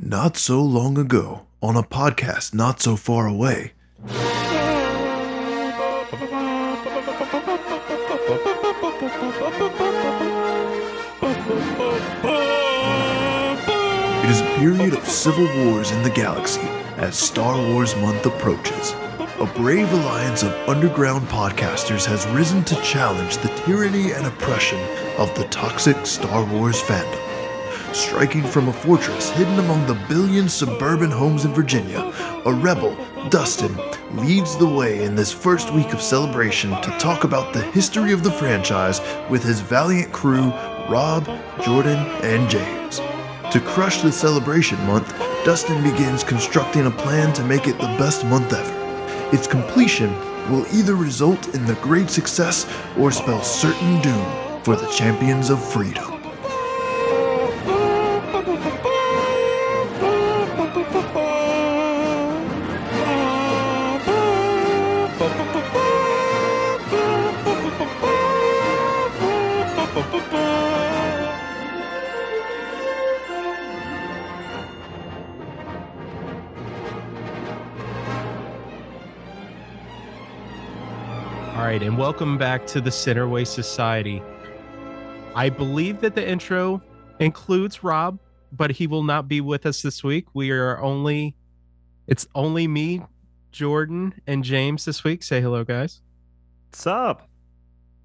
Not so long ago, on a podcast not so far away. It is a period of civil wars in the galaxy as Star Wars Month approaches. A brave alliance of underground podcasters has risen to challenge the tyranny and oppression of the toxic Star Wars fandom. Striking from a fortress hidden among the billion suburban homes in Virginia, a rebel, Dustin, leads the way in this first week of celebration to talk about the history of the franchise with his valiant crew, Rob, Jordan, and James. To crush the celebration month, Dustin begins constructing a plan to make it the best month ever. Its completion will either result in the great success or spell certain doom for the champions of freedom. Welcome back to the Centerway Society. I believe that the intro includes Rob, but he will not be with us this week. We are only, it's only me, Jordan, and James this week. Say hello, guys. What's up?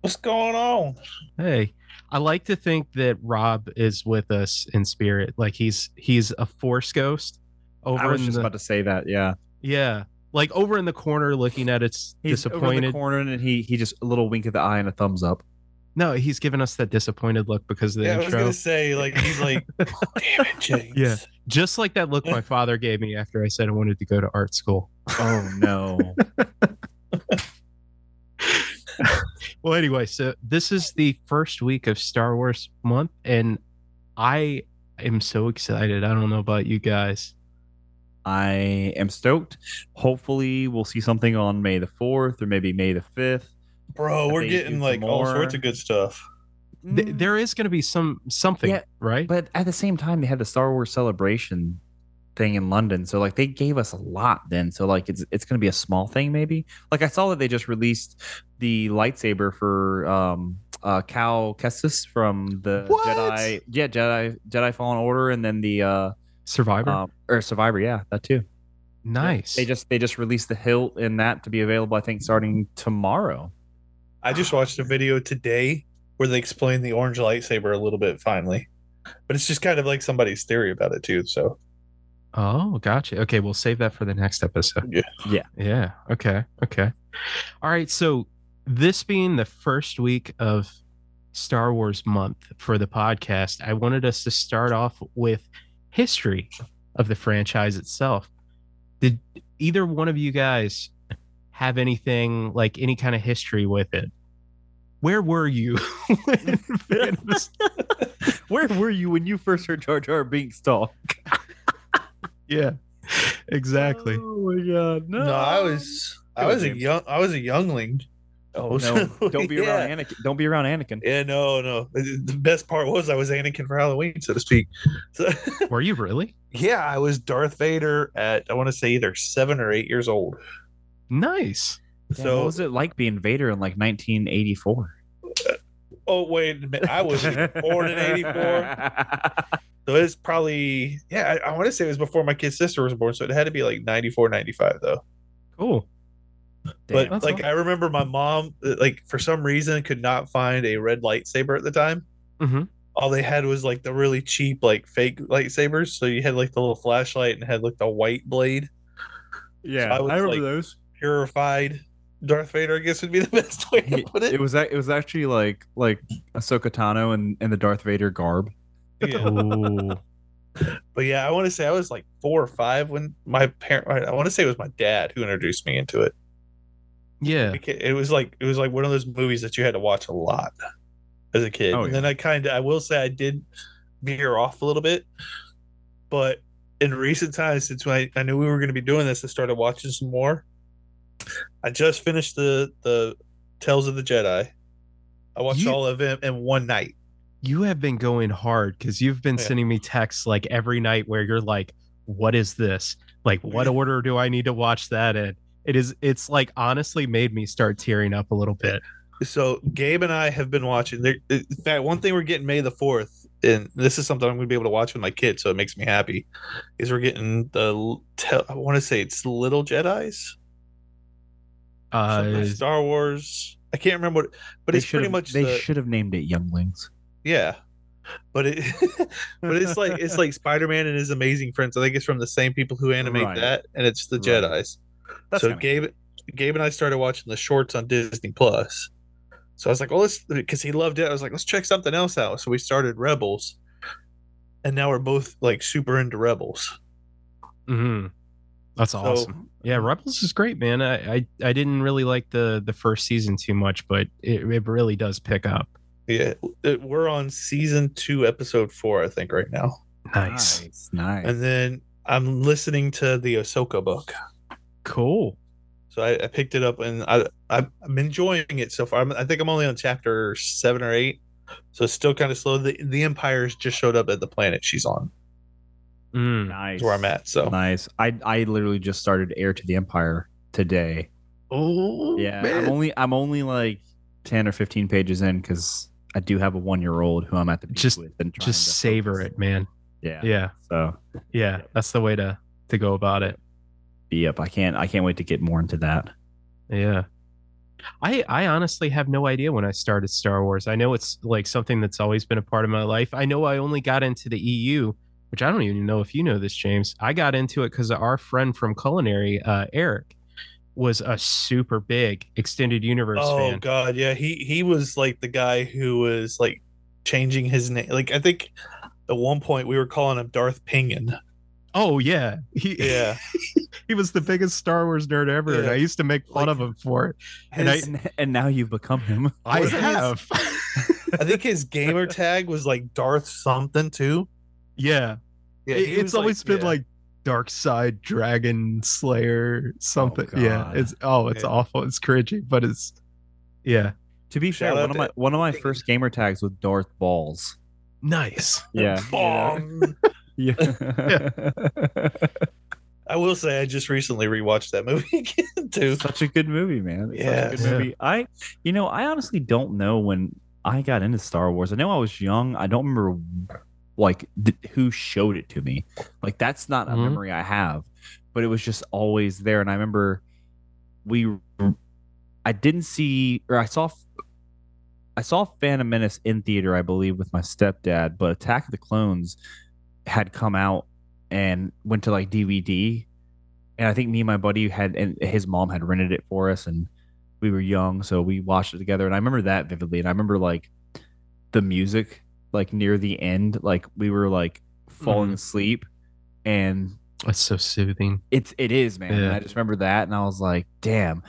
What's going on? Hey, I like to think that Rob is with us in spirit, like he's he's a force ghost over I was in just the about to say that. Yeah, yeah, like over in the corner looking at its he's over in disappointed. the corner and he he just a little wink of the eye and a thumbs up. No, he's giving us that disappointed look because of the Yeah, I was intro. gonna say like he's like, "Oh, damn it, James. Yeah. just like that look my father gave me after I said I wanted to go to art school. Oh no! Well, anyway, so this is the first week of Star Wars month, and I am so excited. I don't know about you guys. I am stoked. Hopefully, we'll see something on May the fourth or maybe May the fifth. bro, we're getting like some all sorts of good stuff. Th- there is going to be some something, Yeah, right? But at the same time, they had the Star Wars celebration thing in London, so like they gave us a lot then. So like it's it's gonna be a small thing maybe. Like I saw that they just released the lightsaber for um uh Cal Kestis from the What? Jedi yeah Jedi Jedi Fallen Order and then the uh Survivor, um, or Survivor yeah that too. nice. They just they just released the hilt in that to be available I think starting tomorrow. I just watched a video today where they explain the orange lightsaber a little bit finally. But it's just kind of like somebody's theory about it too. So oh, gotcha. Okay, we'll save that for the next episode. Yeah. Yeah. Yeah. Okay. Okay. All right. So this being the first week of Star Wars month for the podcast, I wanted us to start off with history of the franchise itself. Did either one of you guys have anything like any kind of history with it? Where were you? when Where were you when you first heard Jar Jar Binks talk? yeah. Exactly. Oh my god. No, no, I was I was a young I was a youngling. Oh so- no! Don't be around. Anakin. Don't be around Anakin. Yeah, no, no. The best part was I was Anakin for Halloween, so to speak. So, Were you really? yeah, I was Darth Vader at I want to say either seven or eight years old. Nice. So, So what was it like being Vader in like 1984? Oh wait a minute. I was born in '84, so it's probably yeah. I, I want to say it was before my kid sister was born, so it had to be like '94, '95 though. Cool. But That's like awesome. I remember my mom, uh, like for some reason, could not find a red lightsaber at the time. Mhm. All they had was like the really cheap, like fake lightsabers. So you had like the little flashlight and had like the white blade. yeah, I was, I remember like, those. Purified Darth Vader, I guess would be the best way to put it. It was it was actually like like Ahsoka Tano and and the Darth Vader garb. Yeah. But yeah, I want to say I was like four or five when my parent. I want to say it was my dad who introduced me into it. Yeah. It was like it was like one of those movies that you had to watch a lot as a kid. Oh, and then I kind of I will say I did veer off a little bit, but in recent times since I, I knew we were going to be doing this, I started watching some more. I just finished the the Tales of the Jedi. I watched You- all of them in one night. You have been going hard because you've been Yeah. sending me texts like every night where you're like, what is this? Like, what order do I need to watch that in? It is. It's like honestly made me start tearing up a little bit. So Gabe and I have been watching. There, in fact, one thing we're getting May the fourth, and this is something I'm going to be able to watch with my kids, so it makes me happy. Is we're getting the I want to say it's Little Jedi's, Uh, Star Wars. I can't remember what, but it's pretty much they the, should have named it Younglings. yeah. But it, but it's like it's like Spider Man and his amazing friends. I think it's from the same people who animate Right. that, and it's the Right. Jedi's. That's so kinda Gabe, Gabe and I started watching the shorts on Disney Plus. So I was like, "Well, let's," because he loved it. I was like, "Let's check something else out." So we started Rebels, and now we're both like super into Rebels. mhm. That's So- awesome. Yeah, Rebels is great, man. I, I I didn't really like the the first season too much, but it, it really does pick up. Yeah, it- we're on season two, episode four, I think, right now. Nice, nice. nice. And then I'm listening to the Ahsoka book. Cool. So I, I picked it up and I, I I'm enjoying it so far. I'm, I think I'm only on chapter seven or eight, so it's still kind of slow. The the Empire's just showed up at the planet she's on. Mm. nice. Is where I'm at. So Nice. I I literally just started Heir to the Empire today. Oh Yeah, I'm only I'm only like ten or fifteen pages in because I do have a one year old who I'm at the beach Just- with and just savor focus. it, man. Yeah. Yeah, So yeah. That's the way to to go about it. Yep, I can't I can't wait to get more into that. Yeah. I I honestly have no idea when I started Star Wars. I know it's like something that's always been a part of my life. I know I only got into the EU, which I don't even know if you know this, James. I got into it because our friend from culinary, uh, Eric, was a super big extended universe oh fan. god, yeah, he he was like the guy who was like changing his name. Like I think at one point we were calling him Darth Pingen. Oh yeah, he Yeah, he was the biggest Star Wars nerd ever, and I used to make fun Like, of him for it. And I- His- And, and now you've become him. I have. I think his gamer tag was like Darth something too. yeah, Yeah, It- it's was, always been yeah. like Dark Side Dragon Slayer something. Oh, yeah, it's oh, it's Yeah. awful. It's cringy, but it's yeah, To be Shout fair, one of my one of my first gamer tags was Darth Balls. nice. Yeah. Bong. Yeah. I will say I just recently rewatched that movie again too. Such a good movie, man. It's Yeah. Such a good Yeah. movie. I you know, I honestly don't know when I got into Star Wars. I know I was young. I don't remember like th- who showed it to me. Like that's not a Mhm. memory I have, but it was just always there and I remember we I didn't see or I saw I saw Phantom Menace in theater, I believe, with my stepdad, but Attack of the Clones had come out and went to like DVD. And I think me and my buddy had and his mom had rented it for us and we were young, so we watched it together. And I remember that vividly. And I remember like the music, like near the end, like we were like falling Mhm. asleep. And That's so soothing. it's it is, man. And Yeah. I just remember that, and I was like, "Damn,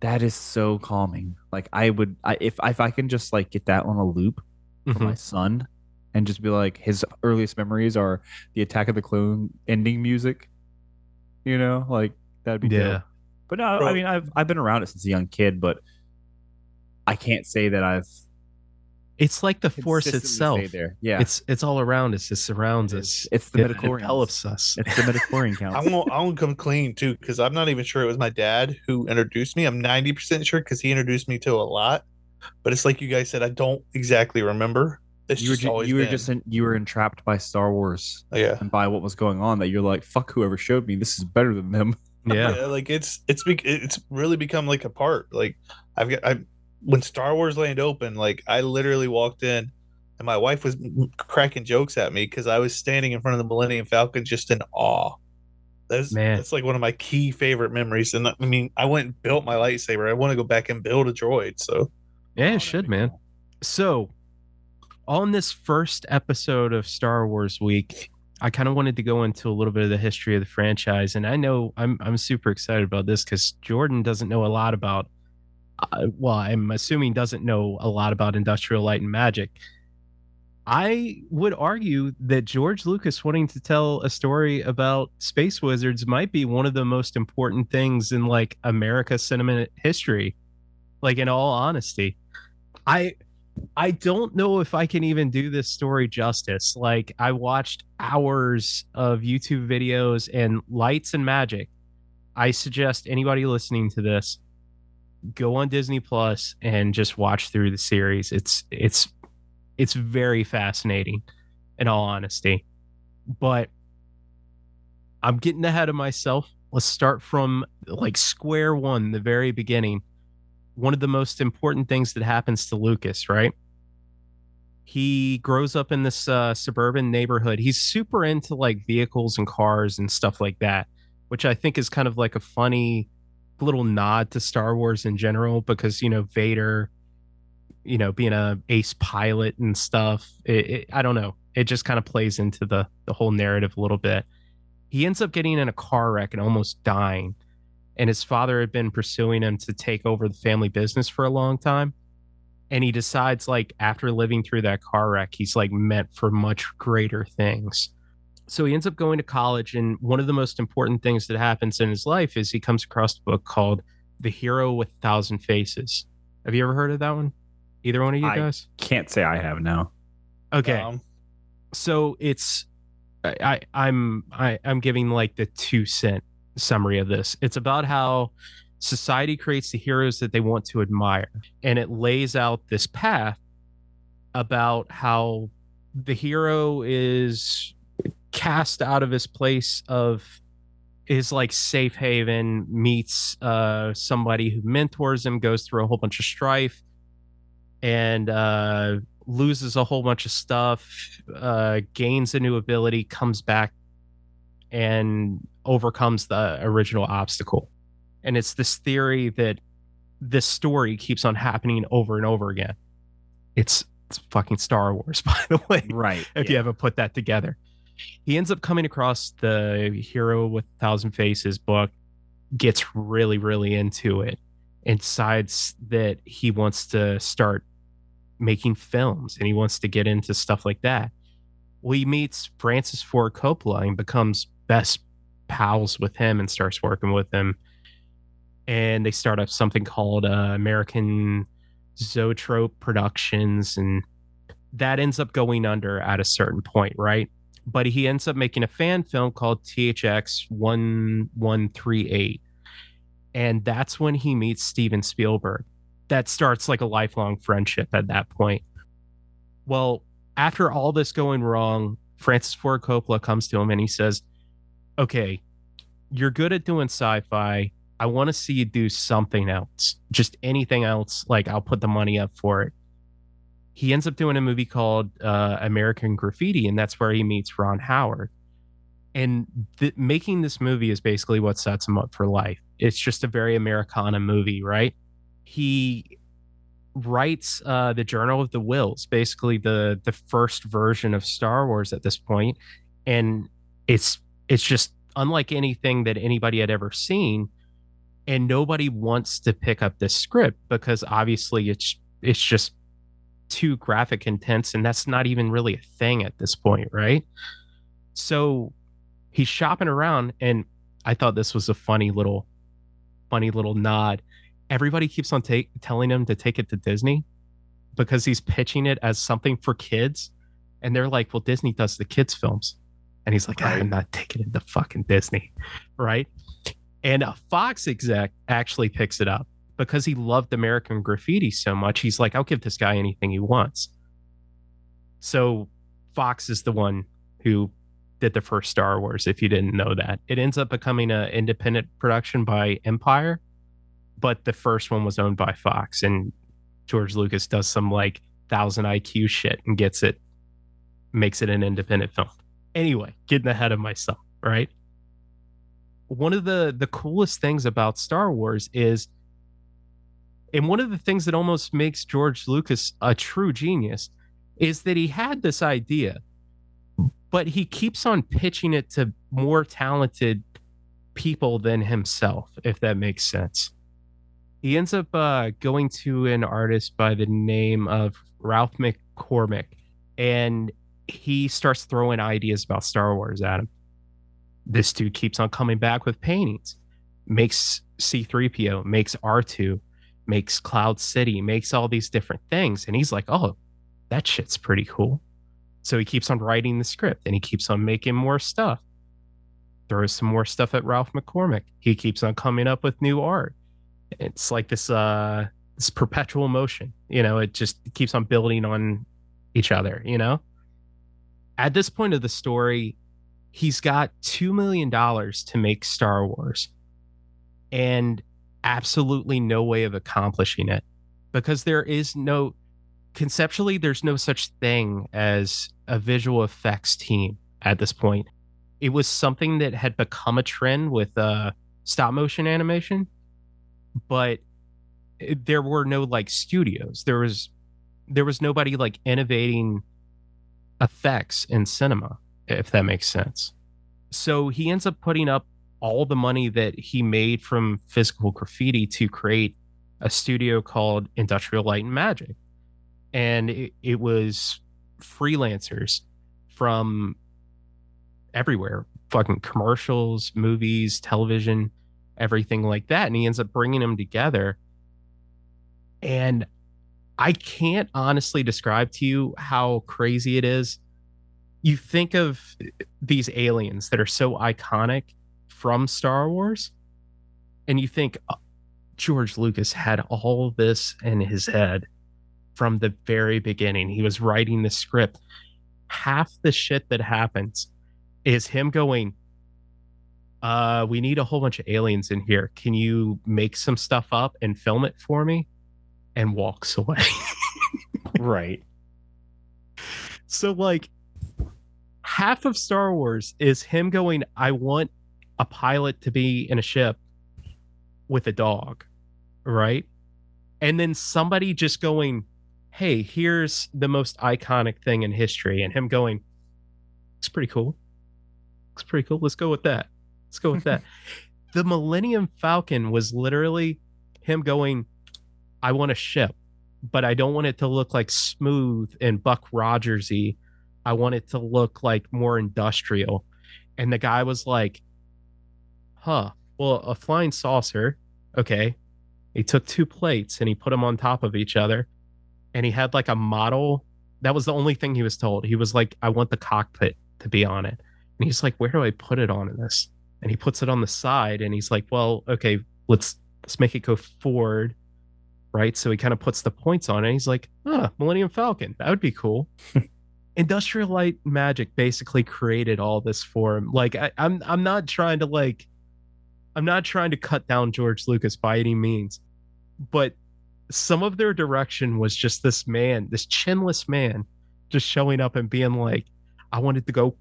that is so calming." Like I would, I, if if I can just like get that on a loop for Mhm. my son, and just be like, his earliest memories are the Attack of the Clone ending music. You know, like that'd be Yeah. dope. But no, I mean, I've I've been around it since a young kid, but I can't say that I've It's like the force itself. there. Yeah, It's it's all around us. It surrounds It us. It's the It midichlorians. envelops us. it's the midichlorian I'm count. gonna, I'm gonna come clean too because I'm not even sure it was my dad who introduced me. I'm 90% sure because he introduced me to a lot, but it's like you guys said, I don't exactly remember. It's You were just ju- always you were been. just in, you were entrapped by Star Wars. Oh, yeah. and by what was going on that you're like fuck whoever showed me this is better than them Yeah. Yeah, like it's it's bec- it's really become like a part. Like I've got I when Star Wars Land opened, like I literally walked in and my wife was cracking jokes at me because I was standing in front of the Millennium Falcon just in awe. That's Man. that's like one of my key favorite memories. And uh, I mean, I went and built my lightsaber. I want to go back and build a droid. So Yeah, Oh, it should, man. So, on this first episode of Star Wars Week, I kind of wanted to go into a little bit of the history of the franchise, and I know I'm I'm super excited about this because Jordan doesn't know a lot about. Uh, well, I'm assuming doesn't know a lot about Industrial Light and Magic. I would argue that George Lucas wanting to tell a story about space wizards might be one of the most important things in like America cinema history. Like in all honesty, I I don't know if I can even do this story justice. Like I watched hours of YouTube videos and lights and magic. I suggest anybody listening to this go on Disney Plus and just watch through the series. It's it's it's very fascinating in all honesty. But I'm getting ahead of myself. Let's start from like square one, the very beginning. One of the most important things that happens to Lucas, right? He grows up in this uh, suburban neighborhood. He's super into like vehicles and cars and stuff like that, which I think is kind of like a funny little nod to Star Wars in general because, you know, Vader, you know, being a ace pilot and stuff. It, it, I don't know. It just kind of plays into the the whole narrative a little bit he ends up getting in a car wreck and almost dying. And his father had been pursuing him to take over the family business for a long time. And he decides, like, after living through that car wreck, he's like meant for much greater things. So he ends up going to college. And one of the most important things that happens in his life is he comes across a book called The Hero with a Thousand Faces. Have you ever heard of that one? Either one of you I guys? Can't say I have now. Okay. Um, so it's I, I am I, I'm giving like the two cent summary of this. It's about how society creates the heroes that they want to admire, and it lays out this path about how the hero is cast out of his place of his like safe haven meets uh somebody who mentors him goes through a whole bunch of strife and uh loses a whole bunch of stuff, uh, gains a new ability, comes back and overcomes the original obstacle. And it's this theory that this story keeps on happening over and over again. It's, it's fucking Star Wars, by the way, Right. if you haven't put that together. He ends up coming across the Hero with a Thousand Faces book, gets really, really into it, and decides that he wants to start making films and he wants to get into stuff like that. Well, he meets Francis Ford Coppola and becomes best pals with him and starts working with him. And they start up something called uh, American Zoetrope Productions, and that ends up going under at a certain point, right? But he ends up making a fan film called THX 1138. And that's when he meets Steven Spielberg that starts like a lifelong friendship at that point. Well, after all this going wrong, Francis Ford Coppola comes to him and he says, Okay, you're good at doing sci fi. I want to see you do something else, just anything else. Like, I'll put the money up for it. He ends up doing a movie called uh, American Graffiti, and that's where he meets Ron Howard. And th- making this movie is basically what sets him up for life. It's just a very Americana movie, right? he writes uh, the Journal of the Whills, basically the the first version of Star Wars at this point, and it's it's just unlike anything that anybody had ever seen, and nobody wants to pick up this script because obviously it's it's just too graphic intense, and that's not even really a thing at this point, right? So he's shopping around, and I thought this was a funny little funny little nod everybody keeps on take, telling him to take it to Disney because he's pitching it as something for kids. And they're like, well, Disney does the kids' films. And he's like, ah, Right. I'm not taking it to fucking Disney. Right. And a Fox exec actually picks it up because he loved American graffiti so much. He's like, I'll give this guy anything he wants. So Fox is the one who did the first Star Wars, if you didn't know that. It ends up becoming an independent production by Empire but the first one was owned by Fox, and George Lucas does some like thousand IQ shit and gets it, makes it an independent film. Anyway, getting ahead of myself, right? One of the the coolest things about Star Wars is, and one of the things that almost makes George Lucas a true genius, is that he had this idea, but he keeps on pitching it to more talented people than himself, if that makes sense he ends up uh, going to an artist by the name of Ralph McQuarrie, and he starts throwing ideas about Star Wars at him. This dude keeps on coming back with paintings, makes C3PO, makes R2, makes Cloud City, makes all these different things. And he's like, oh, that shit's pretty cool. So he keeps on writing the script and he keeps on making more stuff. Throws some more stuff at Ralph McQuarrie. He keeps on coming up with new art. It's like this uh this perpetual motion. You know, it just keeps on building on each other, you know? At this point of the story, he's got two million dollars to make Star Wars. And absolutely no way of accomplishing it because there is no conceptually there's no such thing as a visual effects team at this point it was something that had become a trend with uh stop motion animation but there were no like studios there was there was nobody like innovating effects in cinema if that makes sense so he ends up putting up all the money that he made from physical graffiti to create a studio called Industrial Light and Magic. And it, it was freelancers from everywhere fucking commercials, movies, television, everything like that. And he ends up bringing them together. And I can't honestly describe to you how crazy it is. You think of these aliens that are so iconic from Star Wars, and you think uh, George Lucas had all this in his head from the very beginning. He was writing the script. Half the shit that happens is him going, uh, we need a whole bunch of aliens in here. Can you make some stuff up and film it for me? And walks away. right. So, like, half of Star Wars is him going, I want a pilot to be in a ship with a dog, right? And then somebody just going, "Hey, here's the most iconic thing in history," and him going, "It's pretty cool. It's pretty cool. Let's go with that. Let's go with that." the Millennium Falcon was literally him going, "I want a ship, but I don't want it to look like smooth and Buck Rogersy. I want it to look like more industrial." And the guy was like, huh, well, a flying saucer, okay. He took two plates and he put them on top of each other. And he had like a model. That was the only thing he was told. He was like, I want the cockpit to be on it. And he's like, where do I put it on this? And he puts it on the side and he's like, well, okay, let's let's make it go forward. Right. So he kind of puts the points on it. he's like, ah, Millennium Falcon. That would be cool. Industrial Light Magic basically created all this for him. Like I, I'm I'm not trying to like I'm not trying to cut down George Lucas by any means, but some of their direction was just this man, this chinless man, just showing up and being like, I wanted to go,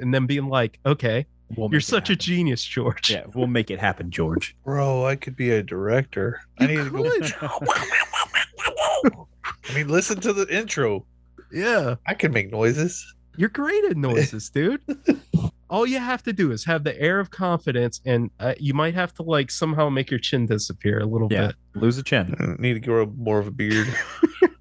and then being like, okay, we'll you're such a genius, George. Yeah, we'll make it happen, George. Bro, I could be a director. You I need could. to go. I mean, listen to the intro. Yeah, I can make noises. You're great at noises, dude all you have to do is have the air of confidence and uh, you might have to like somehow make your chin disappear a little yeah, bit lose a chin I need to grow more of a beard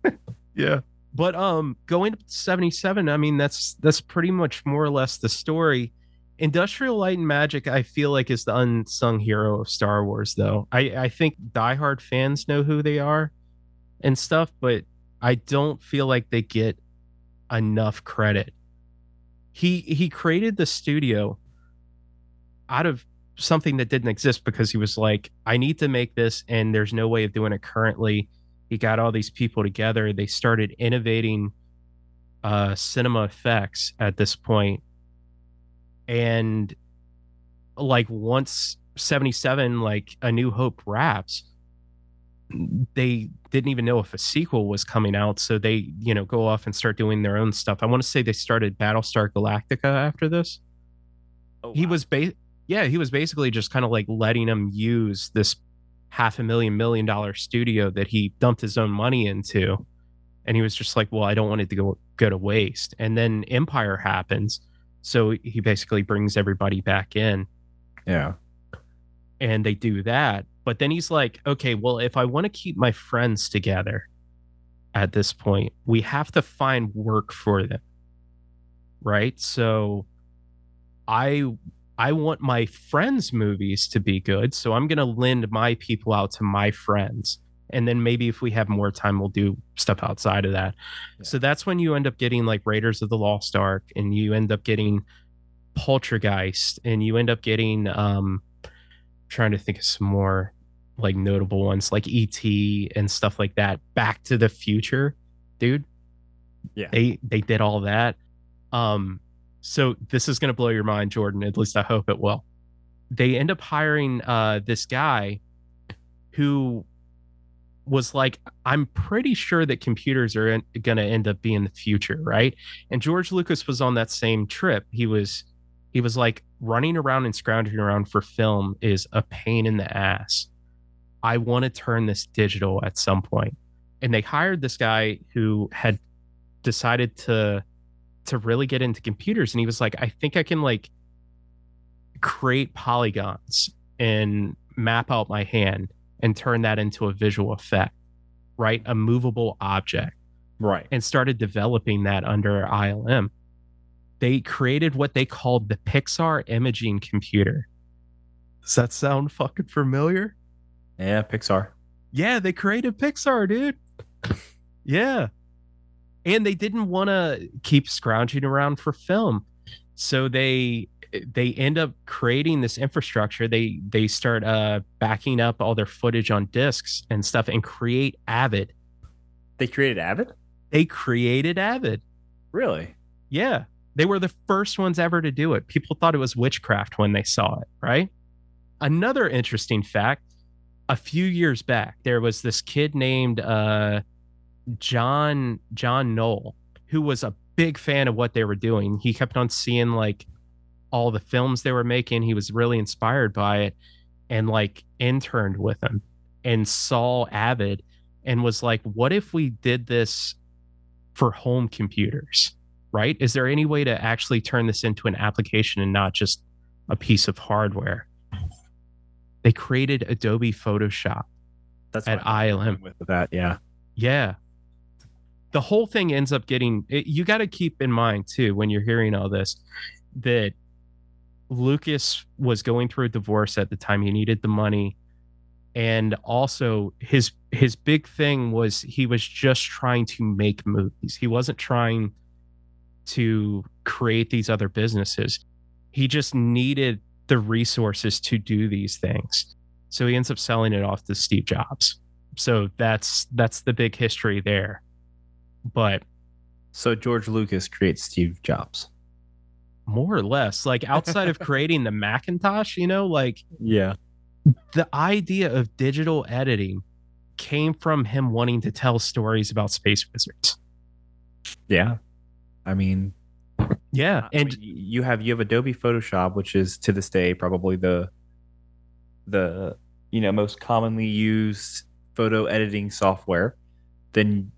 yeah but um going to 77 i mean that's that's pretty much more or less the story industrial light and magic i feel like is the unsung hero of star wars though. I i think diehard fans know who they are and stuff but i don't feel like they get enough credit. He he created the studio out of something that didn't exist because he was like i need to make this and there's no way of doing it currently. He got all these people together. They started innovating uh cinema effects at this point and like once 77 like a new hope wraps they didn't even know if a sequel was coming out so they you know go off and start doing their own stuff. I want to say they started battlestar galactica after this. Oh, wow. he was ba- yeah he was basically just kind of like letting them use this half a million million dollar studio that he dumped his own money into and he was just like well i don't want it to go go to waste. And then empire happens so he basically brings everybody back in yeah and they do that but then he's like, okay, well, if I want to keep my friends together at this point, we have to find work for them. Right. So I I want my friends' movies to be good. So I'm going to lend my people out to my friends. And then maybe if we have more time, we'll do stuff outside of that. Yeah. So that's when you end up getting like Raiders of the Lost Ark and you end up getting Poltergeist and you end up getting, um, trying to think of some more like notable ones like ET and stuff like that. Back to the Future, dude. Yeah. They they did all that. Um so this is going to blow your mind, Jordan. At least I hope it will. They end up hiring uh this guy who was like I'm pretty sure that computers are going to end up being the future, right? And George Lucas was on that same trip. He was he was like running around and scrounging around for film is a pain in the ass. I want to turn this digital at some point. And they hired this guy who had decided to to really get into computers and he was like I think I can like create polygons and map out my hand and turn that into a visual effect, right? A movable object Right. and started developing that under ILM. They created what they called the Pixar imaging computer. Does that sound fucking familiar? Yeah, Pixar. Yeah, they created Pixar, dude. yeah. And they didn't want to keep scrounging around for film. So they they end up creating this infrastructure. They they start uh backing up all their footage on discs and stuff and create Avid. They created Avid? They created Avid. Really? Yeah. They were the first ones ever to do it. People thought it was witchcraft when they saw it, right? Another interesting fact a few years back, there was this kid named uh, John John Knoll who was a big fan of what they were doing. He kept on seeing like all the films they were making. He was really inspired by it and like interned with them and saw Avid and was like, what if we did this for home computers? Right? Is there any way to actually turn this into an application and not just a piece of hardware? They created Adobe Photoshop. That's At ILM. with that. Yeah. Yeah. The whole thing ends up getting it, you got to keep in mind too when you're hearing all this that Lucas was going through a divorce at the time he needed the money and also his his big thing was he was just trying to make movies. He wasn't trying to create these other businesses. He just needed the resources to do these things. So he ends up selling it off to Steve Jobs so that's that's the big history there but So George Lucas creates Steve Jobs. More or less like outside of creating the macintosh you know like Yeah. the idea of digital editing came from him wanting to tell stories about space wizards Yeah. I mean, yeah and and you have you have Adobe Photoshop, which is to this day probably the the you know most commonly used photo editing software. Then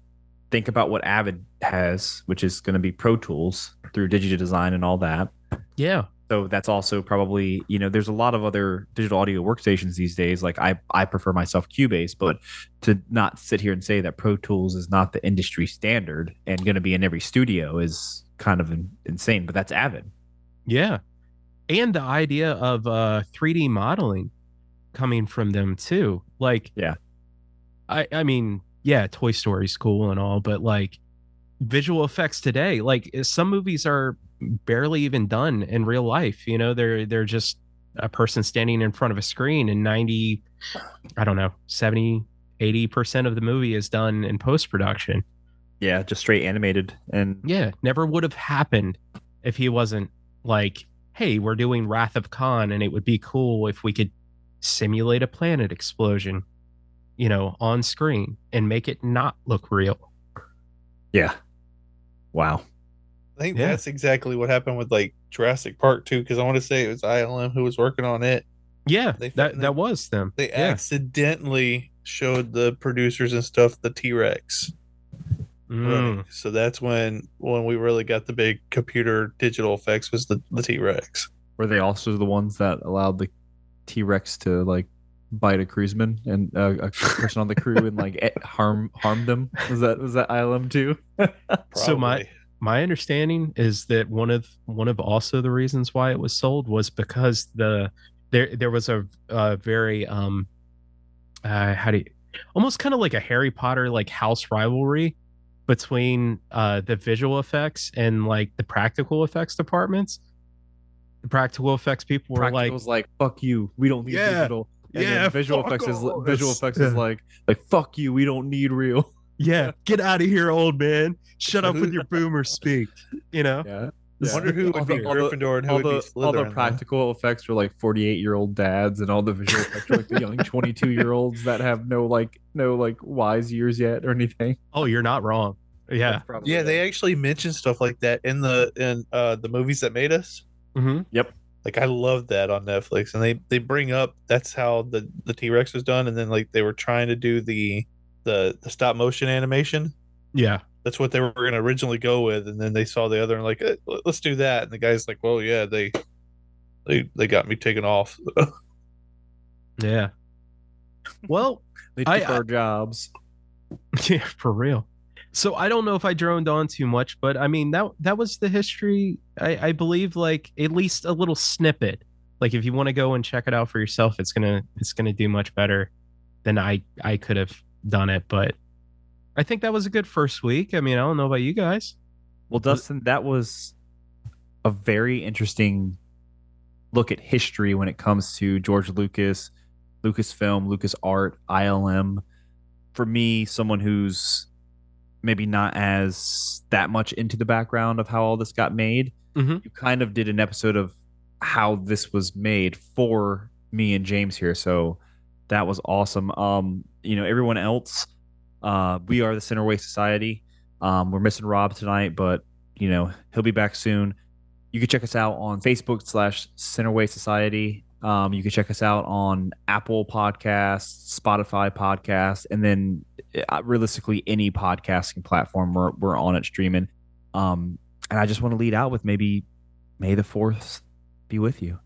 think about what Avid has, which is going to be Pro Tools through Digidesign and all that. yeah So that's also probably you know there's a lot of other digital audio workstations these days. Like I I prefer myself Cubase, but to not sit here and say that Pro Tools is not the industry standard and going to be in every studio is kind of insane. But that's Avid. yeah and the idea of uh 3d modeling coming from them too like Yeah. i i mean yeah toy story's cool and all but like visual effects today like eh, some movies are barely even done in real life you know they're they're just a person standing in front of a screen and 90 i don't know 70 80% of the movie is done in post production Yeah, just straight animated and yeah never would have happened if he wasn't like hey we're doing wrath of khan and it would be cool if we could simulate a planet explosion you know on screen and make it not look real yeah. Wow. I think Yeah. that's exactly what happened with like Jurassic Park too, because I want to say it was ILM who was working on it. yeah They that found that was them They yeah. accidentally showed the producers and stuff the T Rex. Mm. So that's when when we really got the big computer digital effects was the, the T Rex. Were they also the ones that allowed the T Rex to like bite a cruiseman and uh, a person on the crew and like eh, harm harm them? Was that was that ILM too? So my- my understanding is that one of one of also the reasons why it was sold was because the there there was a, a very um uh how do you almost kind of like a Harry Potter like house rivalry between uh the visual effects and like the practical effects departments. The practical effects people were like was like, fuck you, we don't need Yeah. digital. And then Yeah, visual fuck effects is all. visual It's- effects is like like fuck you, we don't need real. Yeah, get out of here, old man. Shut up with your boomer speak. You know? Yeah. I wonder who all would be the, all the- Gryffindor and who all would be the, all the Slytherin. though. practical effects are like 48 year old dads and all the visual effects are like the young 22 year olds that have no like no like wise years yet or anything Oh, you're not wrong. Yeah. Yeah, it. they actually mention stuff like that in the in uh the movies that made us. hmm Like I love that on Netflix, and they they bring up that's how the the T Rex was done, and then like they were trying to do the the the stop motion animation. Yeah. That's what they were going to originally go with, and then they saw the other and like, eh, let's do that. And the guy's like, well, yeah, they they they got me taken off. Yeah. Well, they took I- our jobs yeah, for real. So I don't know if I droned on too much, but I mean that that was the history. I, I believe like at least a little snippet. Like if you want to go and check it out for yourself, it's gonna it's gonna do much better than I I could have done it. But I think that was a good first week. I mean, I don't know about you guys. well dustin that was a very interesting look at history when it comes to george lucas lucasfilm lucas art ilm for me someone who's maybe not as that much into the background of how all this got made Mhm. you kind of did an episode of how this was made for me and James here. So that was awesome. Um, you know, everyone else, uh, we are the Centerway Society. Um, we're missing Rob tonight, but you know, he'll be back soon. You can check us out on Facebook slash Centerway Society. Um, you can check us out on Apple Podcasts, Spotify Podcasts, and then uh, realistically any podcasting platform we're, we're on it streaming. Um, and I just want to lead out with maybe May the 4th be with you.